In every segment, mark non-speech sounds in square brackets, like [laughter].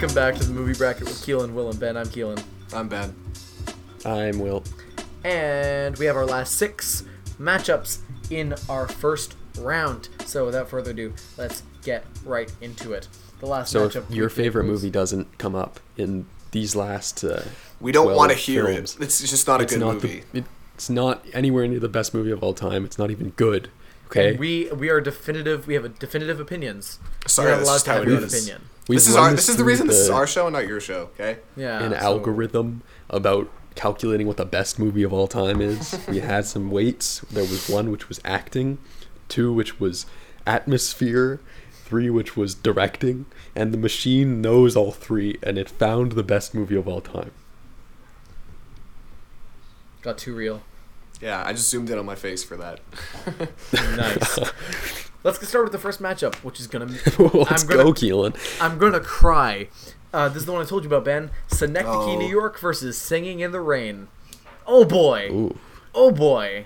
Welcome back to the movie bracket with Keelan, Will, and Ben. I'm Keelan. I'm Ben. I'm Will. And we have our last six matchups in our first round. So without further ado, let's get right into it. The last So matchup. if your favorite was- movie doesn't come up in these last, uh, We don't want to hear films, it. It's just not a it's good not movie. the it's not anywhere near the best movie of all time. It's not even good. Okay, We we are definitive. We have a definitive opinions. Sorry, You're not that's allowed just to how have it your own is. opinion. We've this is our. This is the through reason this is our show and not your show. Okay. Yeah. an so- algorithm about calculating what the best movie of all time is. we [laughs] had some weights. There was one which was acting, two which was atmosphere, three which was directing, and the machine knows all three, and it found the best movie of all time. Got too real. Yeah, I just zoomed in on my face for that. [laughs] Nice. [laughs] Let's get started with the first matchup, which is gonna. [laughs] Let's I'm gonna, go, Keelan. I'm gonna cry. Uh, this is the one I told you about, Ben. Synecdoche, Oh. New York versus Singing in the Rain. Oh boy. Ooh. Oh boy.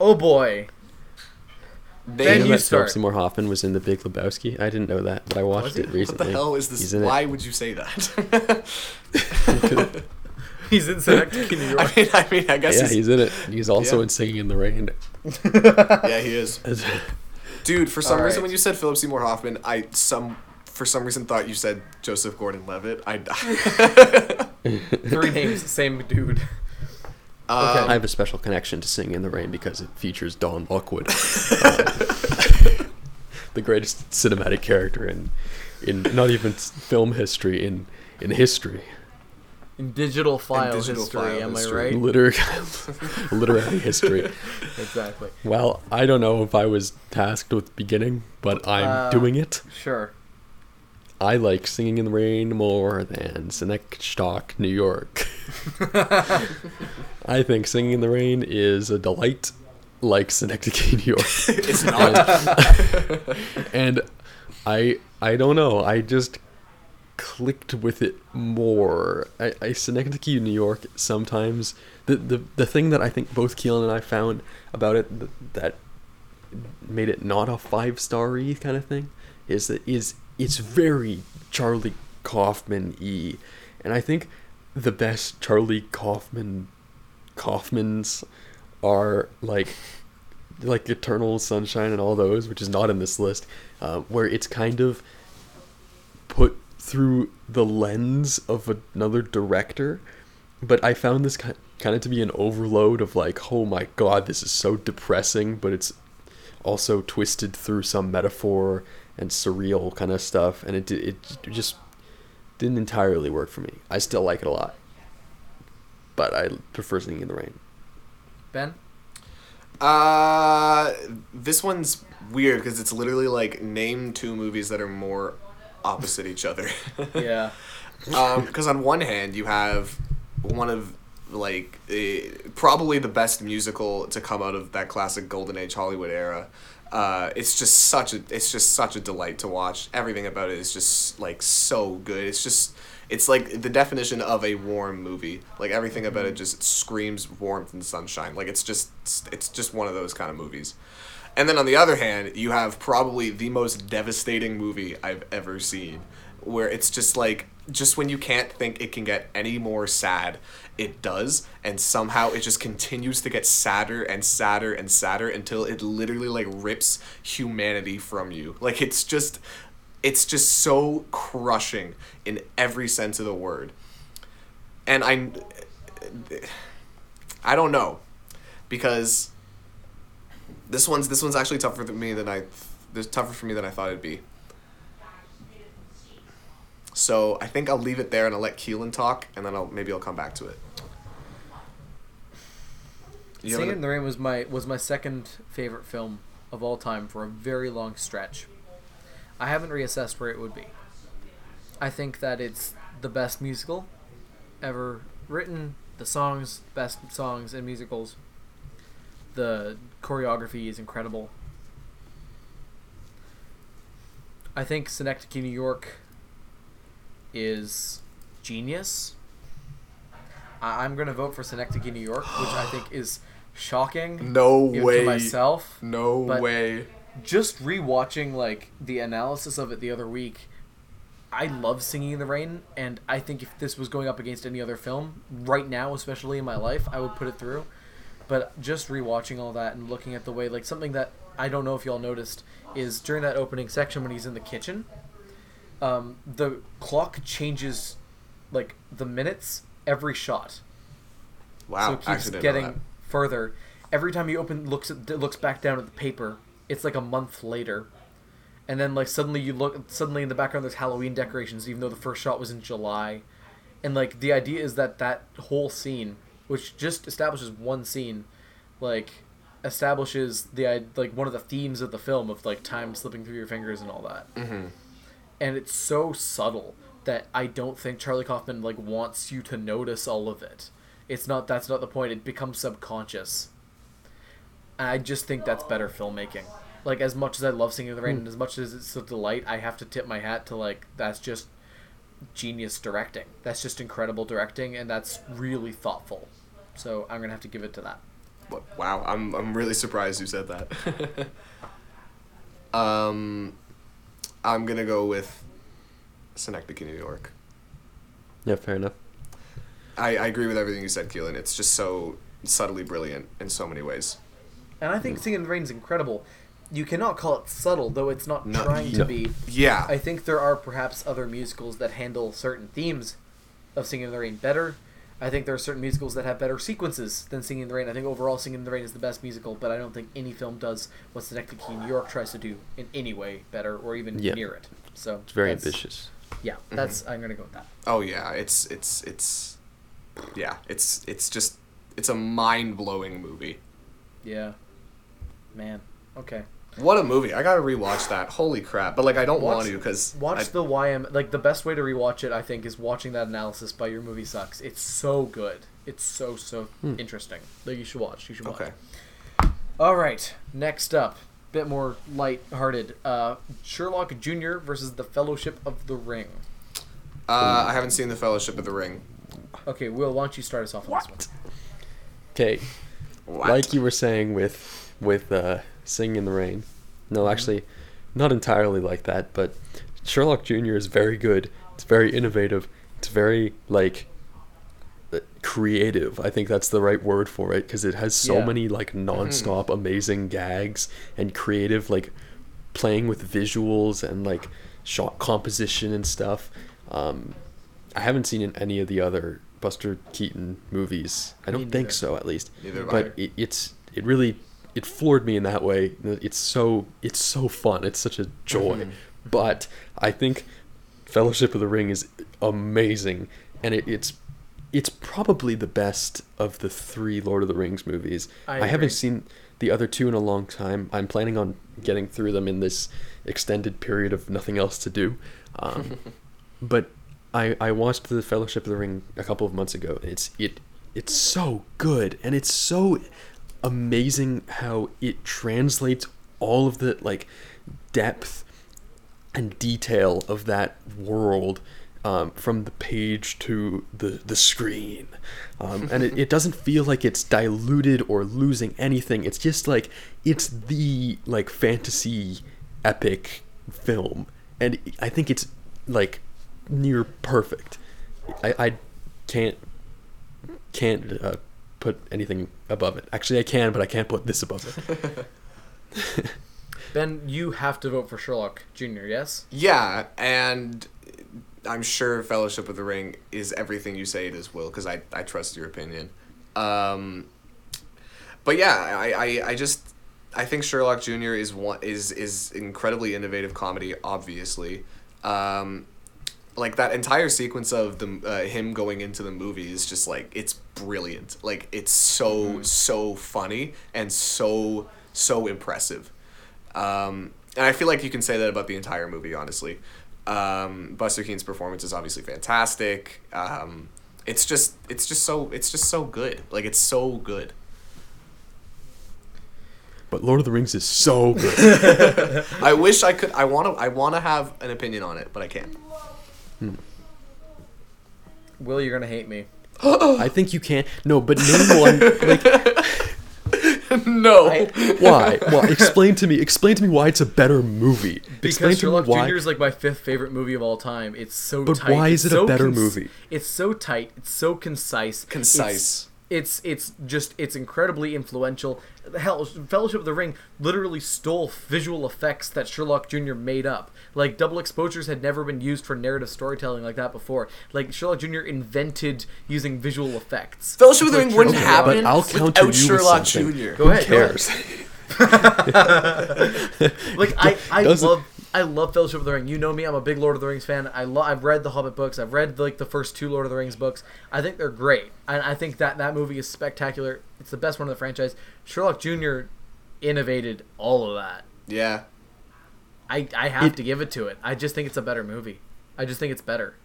Oh boy. Did Then you you know that Philip start. Seymour Hoffman was in The Big Lebowski? I didn't know that, but I watched it recently. What the hell is this? In it. Why would you say that? He's in Synecdoche, New York. [laughs] I mean, I mean, I guess Yeah, he's, he's in it. He's also Yeah. in Singing in the Rain. [laughs] yeah, he is. Dude, for some All reason right. when you said Philip Seymour Hoffman, I some for some reason thought you said Joseph Gordon-Levitt. I. [laughs] Three names, same dude. Um, I have a special connection to Singing in the Rain because it features Don Lockwood, uh, the greatest cinematic character in, in not even film history, in in history. In digital file digital history, file am history. I right? Liter- [laughs] literary history. [laughs] exactly. Well, I don't know if I was tasked with beginning, but I'm Uh, doing it. Sure. I like Singing in the Rain more than Synecdoche, New York. [laughs] I think Singing in the Rain is a delight, like Synecdoche, New York. it's not. and I I don't know. I just clicked with it more. I, I Synecdoche, New York. Sometimes the, the the thing that I think both Keelan and I found about it th- that made it not a five starry kind of thing is that is it's very Charlie Kaufman y, and I think the best Charlie Kaufman Kaufmans are like like Eternal Sunshine and all those, which is not in this list, uh, where it's kind of put through the lens of another director. But I found this kind kind of to be an overload of like, oh my god, this is so depressing, but it's also twisted through some metaphor and surreal kind of stuff, and it it just didn't entirely work for me. I still like it a lot, but I prefer Singing in the Rain. Ben? Uh, this one's weird because it's literally like name two movies that are more opposite each other. [laughs] Yeah. Because on one hand, you have one of like eh, probably the best musical to come out of that classic golden age Hollywood era. Uh, it's just such a it's just such a delight to watch. Everything about it is just like so good. It's just it's like the definition of a warm movie. Like everything about it just screams warmth and sunshine. Like it's just it's just one of those kind of movies. And then on the other hand, you have probably the most devastating movie I've ever seen, where it's just like, just when you can't think it can get any more sad, it does, and somehow it just continues to get sadder and sadder and sadder until it literally like rips humanity from you. Like it's just, it's just so crushing in every sense of the word. And I, I don't know, because this one's this one's actually tougher for me than I this tougher for me than I thought it'd be. So I think I'll leave it there and I'll let Keelan talk and then I'll maybe I'll come back to it. You Singing in the Rain was my was my second favorite film of all time for a very long stretch. I haven't reassessed where it would be. I think that it's the best musical ever written. The songs, best songs in musicals. The choreography is incredible. I think Synecdoche, New York is genius. I- I'm going to vote for Synecdoche, New York, which I think is shocking no way. to myself. No but- way. Just rewatching like the analysis of it the other week, I love Singing in the Rain, and I think if this was going up against any other film right now, especially in my life, I would put it through. But just rewatching all that and looking at the way, like something that I don't know if y'all noticed is during that opening section when he's in the kitchen, um, the clock changes, like the minutes every shot. Wow, so it keeps getting further. Every time he open looks at looks back down at the paper, it's like a month later, and then like suddenly you look suddenly in the background there's Halloween decorations, even though the first shot was in July, and like the idea is that that whole scene, which just establishes one scene, like establishes the like one of the themes of the film of like time slipping through your fingers and all that, Mhm. and it's so subtle that I don't think Charlie Kaufman like wants you to notice all of it. It's not that's not the point. It becomes subconscious. And I just think that's better filmmaking. Like as much as I love Singing in the Rain and as much as it's a delight, I have to tip my hat to like that's just genius directing. That's just incredible directing and that's really thoughtful. So I'm gonna have to give it to that. Wow, I'm I'm really surprised you said that. [laughs] um, I'm gonna go with Synecdoche, New York. Yeah, fair enough. I, I agree with everything you said, Keelan. It's just so subtly brilliant in so many ways. And I think Singing in the Rain is incredible. You cannot call it subtle, though it's not No, trying to be. Yeah, I think there are perhaps other musicals that handle certain themes of Singing in the Rain better. I think there are certain musicals that have better sequences than Singing in the Rain. I think overall Singing in the Rain is the best musical, but I don't think any film does what Synecdoche in New York tries to do in any way better or even Yeah. near it. So It's very ambitious. Yeah, mm-hmm. that's I'm gonna go with that. Oh yeah, it's it's it's yeah, it's it's just it's a mind blowing movie. Yeah, man. Okay. What a movie! I gotta rewatch that. Holy crap! But like, I don't Watch- want to because Watch the YM. Like the best way to rewatch it, I think, is watching that analysis by Your Movie Sucks. It's so good. It's so so interesting. Like you should watch. You should watch. Okay. All right. Next up, bit more light-hearted. Uh, Sherlock Junior versus the Fellowship of the Ring. Uh, I haven't seen the Fellowship of the Ring. Okay, Will, why don't you start us off on this one? Okay, What? like you were saying with with uh, Singing in the Rain. No, actually, not entirely like that. But Sherlock Jr. is very good. It's very innovative. It's very like uh, creative. I think that's the right word for it because it has so Yeah. many like non-stop amazing gags and creative like playing with visuals and like shot composition and stuff. Um, I haven't seen in any of the other Buster Keaton movies. I don't think so, at least. Neither but it, it's it really it floored me in that way. It's so it's so fun. It's such a joy. Mhm. But I think Fellowship of the Ring is amazing, and it, it's it's probably the best of the three Lord of the Rings movies. I I, haven't seen the other two in a long time. I'm planning on getting through them in this extended period of nothing else to do. Um, [laughs] but I I watched the Fellowship of the Ring a couple of months ago. and It's it it's so good and it's so amazing how it translates all of the like depth and detail of that world um, from the page to the the screen, um, and it, it doesn't feel like it's diluted or losing anything. It's just like it's the like fantasy epic film, and I think it's like near perfect. I, I can't can't uh, put anything above it. Actually, I can, but I can't put this above it. [laughs] Ben, you have to vote for Sherlock Junior. Yes. Yeah, and I'm sure Fellowship of the Ring is everything you say it is, Will, because I, I trust your opinion. Um, but yeah, I, I, I just I think Sherlock Jr. is one is is incredibly innovative comedy. Obviously, um, like that entire sequence of the uh, him going into the movie is just like it's brilliant. Like it's so so funny and so so impressive. Um, and I feel like you can say that about the entire movie, honestly. Um, Buster Keaton's performance is obviously fantastic. Um, it's just, it's just so, it's just so good. Like it's so good. But Lord of the Rings is so good. [laughs] I wish I could. I want to. I want to have an opinion on it, but I can't. Hmm. Will, you're gonna hate me. [gasps] I think you can't. No, but name [laughs] one. Like [laughs] no. I- Why? Why? Explain to me. Explain to me why it's a better movie. explain Because to me Sherlock why. Jr. is like my fifth favorite movie of all time. It's so But tight. why it's is it a so better cons- movie? It's so tight. It's so concise. Concise. It's, it's it's just it's incredibly influential. Hell, Fellowship of the Ring literally stole visual effects that Sherlock Jr. made up. Like double exposures had never been used for narrative storytelling like that before. Like Sherlock Jr. invented using visual effects. Fellowship of the Like Ring wouldn't happen but I'll counter you without Sherlock something. Jr. Go Who ahead. go ahead. cares? [laughs] like I, I love I love Fellowship of the Ring. You know me, I'm a big Lord of the Rings fan. I love I've read the Hobbit books. I've read like the first two Lord of the Rings books. I think they're great. And I think that that movie is spectacular. It's the best one of the franchise. Sherlock Jr. innovated all of that. Yeah. I I have It- to give it to it. I just think it's a better movie. I just think it's better.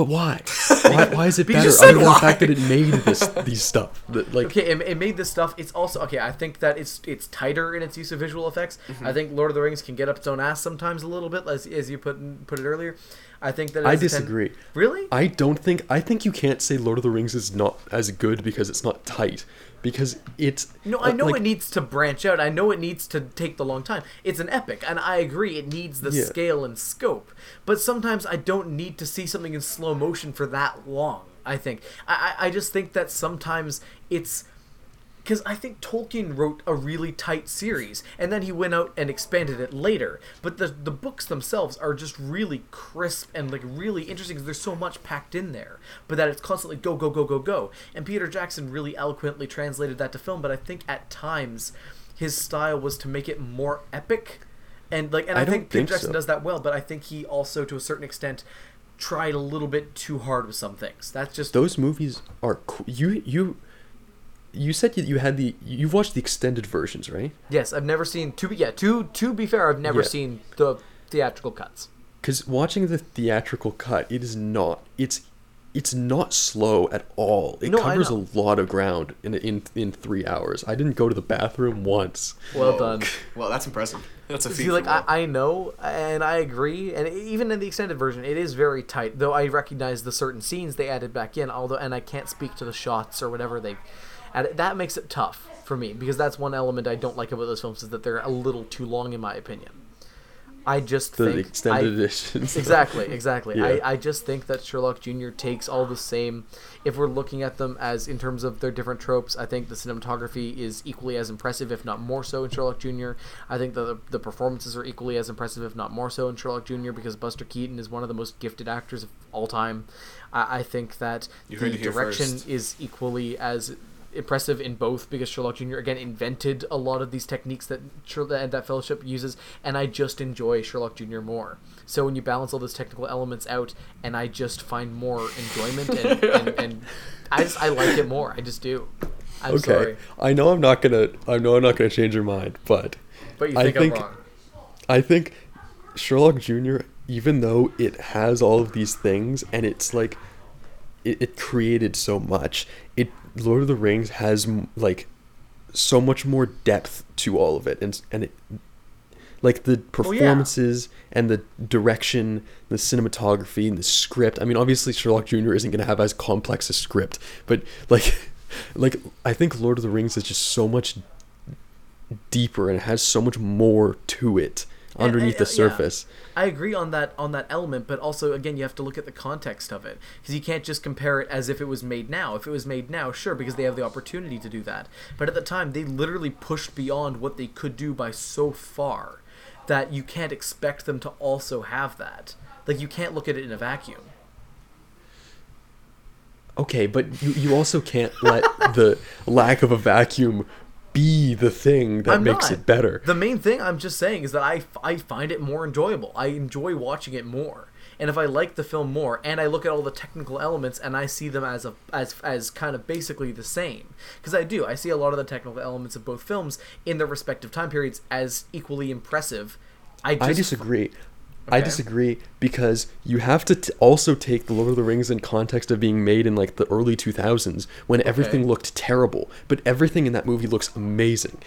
But why? [laughs] Why, why is it better? Other than the fact that it made this these stuff. [laughs] That, like Okay, it, it made this stuff. It's also okay. I think that it's it's tighter in its use of visual effects. Mm-hmm. I think Lord of the Rings can get up its own ass sometimes a little bit, as, as you put put it earlier. I think that it I has a ten- disagree. really? I don't think I think you can't say Lord of the Rings is not as good because it's not tight. Because it's No, I uh, know like, it needs to branch out. I know it needs to take the long time. It's an epic, and I agree it needs the Yeah. scale and scope. But sometimes I don't need to see something in slow motion for that long. I think I I I just think that sometimes it's because I think Tolkien wrote a really tight series, and then he went out and expanded it later. But the the books themselves are just really crisp and like really interesting because there's so much packed in there. But that it's constantly go go go go go. And Peter Jackson really eloquently translated that to film. But I think at times his style was to make it more epic, and like and I, I don't think Peter think Jackson so. does that well. But I think he also, to a certain extent. Tried a little bit too hard with some things. That's just those movies are cool. You you you said you, you had the you've watched the extended versions, right? Yes, I've never seen. To be yeah, to to be fair, I've never Yeah. seen the theatrical cuts. Because watching the theatrical cut, it is not. It's it's not slow at all. It No, covers a lot of ground in in in three hours. I didn't go to the bathroom once. Well Whoa. done. [laughs] Well, that's impressive. That's a feat. See, like I, I know, and I agree, and even in the extended version, it is very tight. Though I recognize the certain scenes they added back in, although, and I can't speak to the shots or whatever they added. That makes it tough for me because that's one element I don't like about those films is that they're a little too long, in my opinion. I just The think extended I- editions. exactly exactly Yeah. I, I just think that sherlock jr takes all the same if we're looking at them as in terms of their different tropes i think the cinematography is equally as impressive if not more so in sherlock jr i think the, the performances are equally as impressive if not more so in sherlock jr because buster keaton is one of the most gifted actors of all time i, I think that You the heard it here direction is equally as impressive in both because Sherlock Jr. again invented a lot of these techniques that that Fellowship uses, and I just enjoy Sherlock Jr. more. So when you balance all those technical elements out, and I just find more enjoyment, and, [laughs] and, and I just I like it more. I just do. I'm okay, sorry, I know I'm not gonna. I know I'm not gonna change your mind, but but you I think, think- I'm wrong. I think Sherlock Jr. Even though it has all of these things and it's like it, it created so much, it Lord of the Rings has like so much more depth to all of it, and and it like the Oh, yeah. performances and the direction, the cinematography and the script. I mean, obviously Sherlock Jr. isn't gonna have as complex a script, but like [laughs] like I think Lord of the Rings is just so much deeper and it has so much more to it underneath and, the uh, yeah. surface. I agree on that on that element, but also again you have to look at the context of it because you can't just compare it as if it was made now. If it was made now, sure, because they have the opportunity to do that. But at the time, they literally pushed beyond what they could do by so far that you can't expect them to also have that. Like you can't look at it in a vacuum. Okay, but you, you also can't let the [laughs] lack of a vacuum be the thing that I'm makes not. it better. The main thing I'm just saying is that I, I find it more enjoyable. I enjoy watching it more. And if I like the film more and I look at all the technical elements and I see them as a as as kind of basically the same because I do. I see a lot of the technical elements of both films in their respective time periods as equally impressive. I I disagree. I disagree because you have to t- also take the Lord of the Rings in context of being made in like the early 2000s when everything looked terrible, but everything in that movie looks amazing.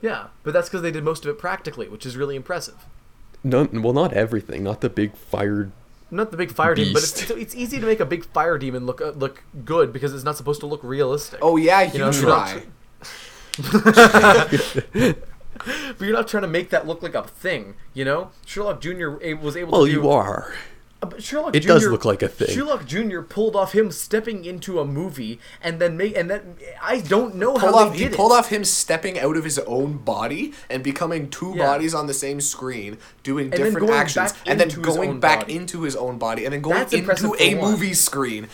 Yeah, but that's because they did most of it practically, which is really impressive. No, well, not everything, not the big fire. Not the big fire demon, but it's, it's, it's easy to make a big fire demon look uh, look good because it's not supposed to look realistic. oh yeah, you, know, try. [laughs] [laughs] [laughs] but you're not trying to make that look like a thing, you know? Sherlock Jr. was able Well, to do you are. Uh, but Sherlock It Jr. does look like a thing. Sherlock Jr. pulled off him stepping into a movie and then make and then I don't know how off, they he did pulled it. off him stepping out of his own body and becoming two Yeah. bodies on the same screen, doing then different actions, and then going back body. into his own body, and then going That's into a one. movie screen.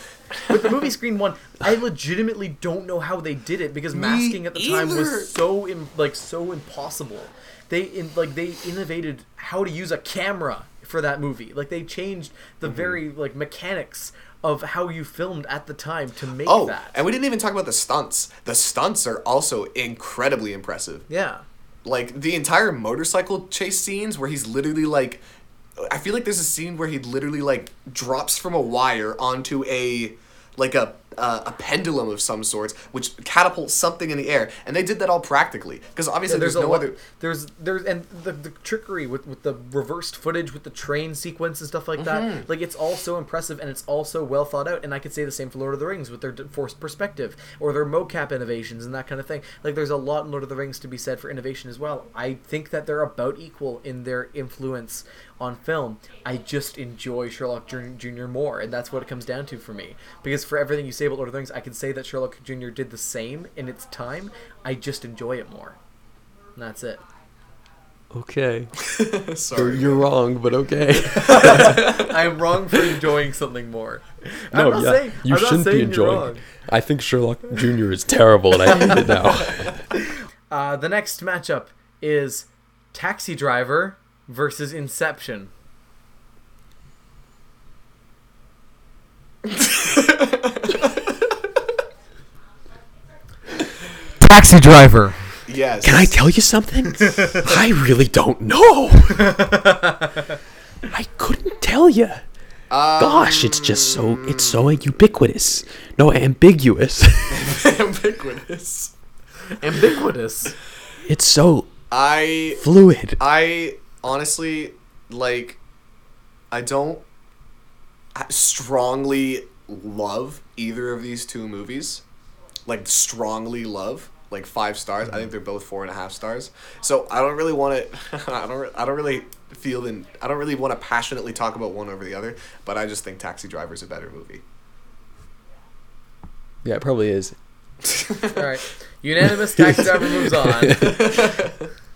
With [laughs] the movie screen one, I legitimately don't know how they did it because Me masking at the time was so Im- like so impossible. They in like they innovated how to use a camera for that movie. Like they changed the Mm-hmm. very like mechanics of how you filmed at the time to make Oh, that. and we didn't even talk about the stunts. The stunts are also incredibly impressive. yeah. Like the entire motorcycle chase scenes where he's literally like I feel like there's a scene where he literally like drops from a wire onto a like a uh, a pendulum of some sorts, which catapults something in the air, and they did that all practically because obviously Yeah, there's, there's, no lot, other. there's there's and the, the trickery with, with the reversed footage with the train sequence and stuff like Mm-hmm. that like it's all so impressive and it's all so well thought out and i could say the same for lord of the rings with their forced perspective or their mocap innovations and that kind of thing like there's a lot in lord of the rings to be said for innovation as well i think that they're about equal in their influence on film i just enjoy sherlock Jr. Jr. more and that's what it comes down to for me because for everything you say about lord of the i can say that sherlock jr did the same in its time i just enjoy it more and that's it. Okay. [laughs] You're, Sorry. you're wrong, but okay. [laughs] I am wrong for enjoying something more. I'm no, not yeah. saying, you I'm not shouldn't be saying you're enjoying wrong. I think Sherlock Jr. is terrible, and I hate it now. [laughs] Uh, the next matchup is Taxi Driver versus Inception. Taxi Driver. Yes. Can I tell you something? [laughs] I really don't know. [laughs] I couldn't tell you. Gosh, it's just so it's so ubiquitous. No, ambiguous. ambiguous. Ambiguous. it's so I fluid. I honestly like I don't strongly love either of these two movies. Like strongly love. Like five stars. I think they're both four and a half stars. So I don't really want to. [laughs] I don't. I don't really feel in. I don't really want to passionately talk about one over the other. But I just think Taxi Driver is a better movie. Yeah, it probably is. [laughs] All right. Unanimous Taxi Driver moves on. [laughs]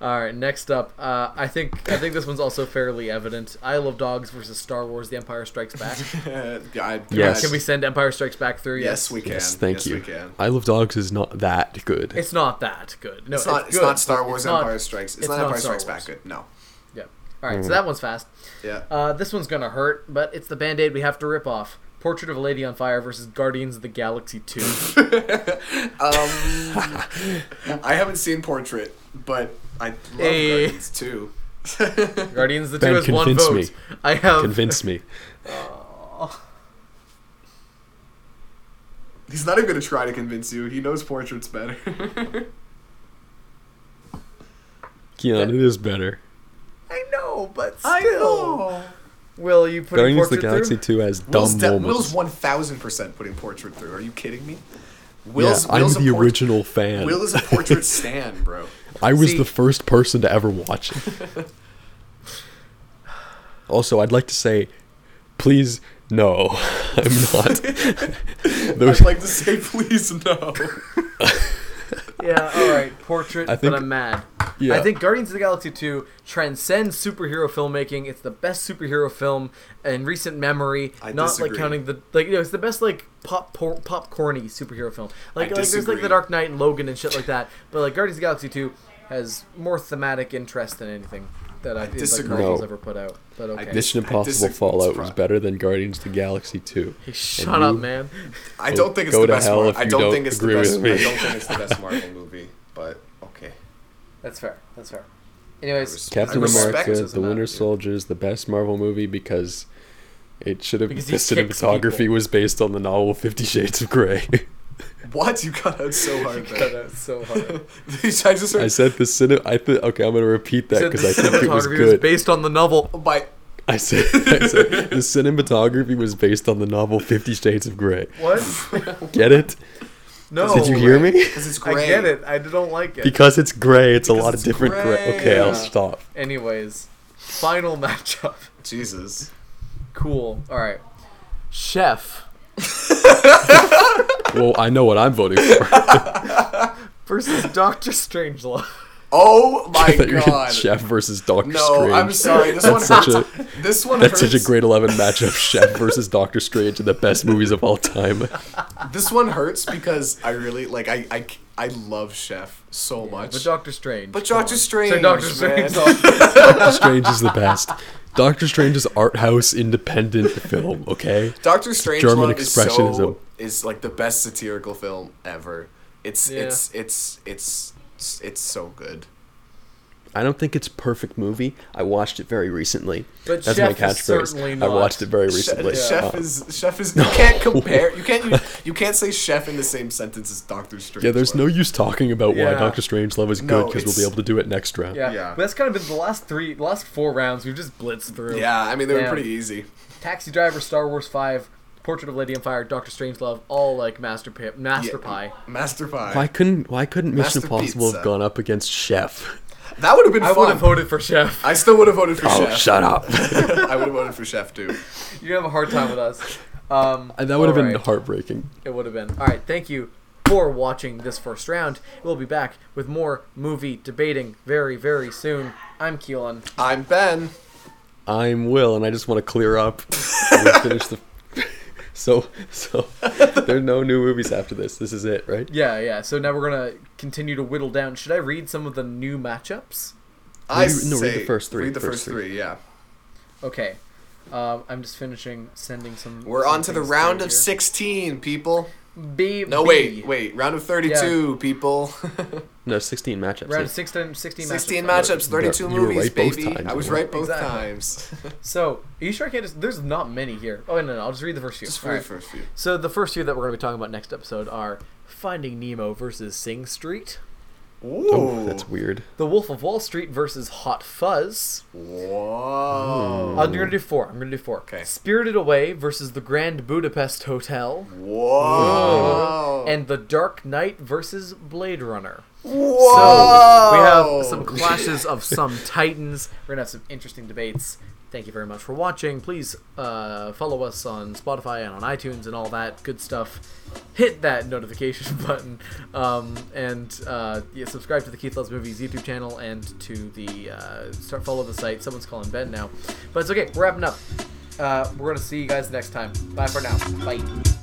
All right. Next up, uh, I think I think this one's also fairly evident. I Love Dogs versus Star Wars: The Empire Strikes Back. [laughs] I, Yes. Can we send Empire Strikes Back through? Yes, we can. Yes, thank yes, you. We can. I Love Dogs is not that good. It's not that good. No, It's not. It's, good, not Star Wars. it's not- Empire Strikes. It's, it's not, not Empire Star Strikes Wars. Back. Good. No. Yeah. All right. So that one's fast. Yeah. Uh, this one's gonna hurt, but it's the band aid we have to rip off. Portrait of a Lady on Fire versus Guardians of the Galaxy 2. [laughs] Um, I haven't seen Portrait, but I love Hey. Guardians too. [laughs] Guardians the 2 Ben, has one convince vote. me. I have. Convince me. He's not even gonna try to convince you. He knows Portrait's better. [laughs] Keon, it is better. I know, but still. I know. Will you put Guardians of Portrait the Galaxy through? 2 has Will's, dumb de- moments. Will's one thousand percent putting Portrait through. Are you kidding me? yeah, Will's, I'm the port- original fan. Will is a Portrait [laughs] stan, bro. I was See- the first person to ever watch it. [laughs] also, I'd like to say, please, no, [laughs] I'm not. Those, I'd like to say, please no. Yeah, alright. Portrait, I think- but I'm mad. Yeah, I think Guardians of the Galaxy 2 transcends superhero filmmaking. It's the best superhero film in recent memory. I not disagree. like counting the like you know, it's the best like pop por- popcorny superhero film. Like I like there's like the Dark Knight and Logan and shit like that. But like Guardians of the Galaxy 2 has more thematic interest than anything that I, think like disagree. Marvel's No. ever put out. But okay. dis- Mission I Impossible. Fallout was better than Guardians of the Galaxy 2. Hey, shut And up, man. I don't think it's the best. hell Mar- if I don't don't think it's the agree best. with me. I don't think it's the best Marvel movie, but okay. That's fair. That's fair. Anyways, Captain America. The Winter matter. Soldier is the best Marvel movie because it should have. Because The cinematography people. was based on the novel Fifty Shades of Grey. [laughs] What you cut out so hard cut out so hard. [laughs] I just heard I said the cine. I th- okay. I'm gonna repeat that because I think it was cinematography good. based on the novel. Oh, by I said, I said the cinematography was based on the novel Fifty Shades of Grey. What? Get it? [laughs] No. Did you hear me? Because it's [laughs] I gray. get it. I don't like it. Because it's gray, it's a Because lot of different gray. gray. Okay, I'll stop. Anyways, final [laughs] matchup. Jesus. Cool. All right. Chef [laughs] Well, I know what I'm voting for. versus Doctor Strangelove. Oh [laughs] my I thought you were god. Chef versus Doctor No, Strange. I'm sorry. This That's one such hurts. a this one that's hurts. such a great eleven matchup. Chef versus Doctor Strange in the best movies of all time. [laughs] This one hurts because I really like I I, I love Chef so much. But Doctor Strange. But Doctor on. Strange, Say Doctor man. Strange. [laughs] Doctor Strange is the best. Doctor Strange is art house independent film. Okay. Doctor Strange German Love is so expressionism. is like the best satirical film ever. It's Yeah. it's it's it's it's it's so good. I don't think it's a perfect movie. I watched it very recently. But That's Chef my is certainly catchphrase. I watched it very Che- recently. Chef Uh, is [laughs] Chef is you can't compare you can't [laughs] you, you can't say Chef in the same sentence as Doctor Strange. yeah, there's no use talking about why Doctor Strange Love is No, good because we'll be able to do it next round. Yeah. Yeah. But that's kind of been the last three, the last four rounds. We've just blitzed through. Yeah, I mean they were pretty easy. Taxi Driver, Star Wars Five, Portrait of Lady on Fire, Doctor Strangelove, all like Master Pi- Master Yeah. Pie. Master Pie. Why couldn't Why couldn't Mission Master Impossible Pizza. have gone up against Chef? That would have been I would fun. have voted for Chef. I still would have voted for Oh, Chef. shut up! [laughs] I would have voted for Chef too. You have a hard time with us. Um, that would have been alright. heartbreaking. It would have been. All right, thank you for watching this first round. We'll be back with more movie debating very, very soon. I'm Keelan. I'm Ben. I'm Will, and I just want to clear up. we finish the. So, so [laughs] there are no new movies after this. This is it, right? Yeah, yeah. So now we're gonna continue to whittle down. Should I read some of the new matchups? I Read- no, read the first three, Read the first first three. Yeah. Okay. Um, I'm just finishing sending some. We're some on to the round of here. 16, people. B. No, B. wait, wait. Round of 32, people. [laughs] No, 16 matchups. Round yeah. of 16, 16 matchups. 16 matchups, 32 You were movies, right both baby. times, I was you right both Exactly. times. [laughs] So, are you sure I can't just. There's not many here. Oh, no, no. I'll just read the first few. Just for All the first few. So, the first few that we're going to be talking about next episode are Finding Nemo versus Sing Street, Ooh. Oh, that's weird. The Wolf of Wall Street versus Hot Fuzz. Whoa. Uh, I'm going to do four. I'm going to do four. Okay. Spirited Away versus the Grand Budapest Hotel. Whoa. And The Dark Knight versus Blade Runner. Whoa. So we have some clashes of some titans. We're gonna have some interesting debates. Thank you very much for watching. Please uh, follow us on Spotify and on iTunes and all that good stuff. Hit that notification [laughs] button um, and uh, yeah, subscribe to the Keith Loves Movies YouTube channel and to the uh, start follow the site. Someone's calling Ben now, but it's okay. We're wrapping up. Uh, we're gonna see you guys next time. Bye for now. Bye.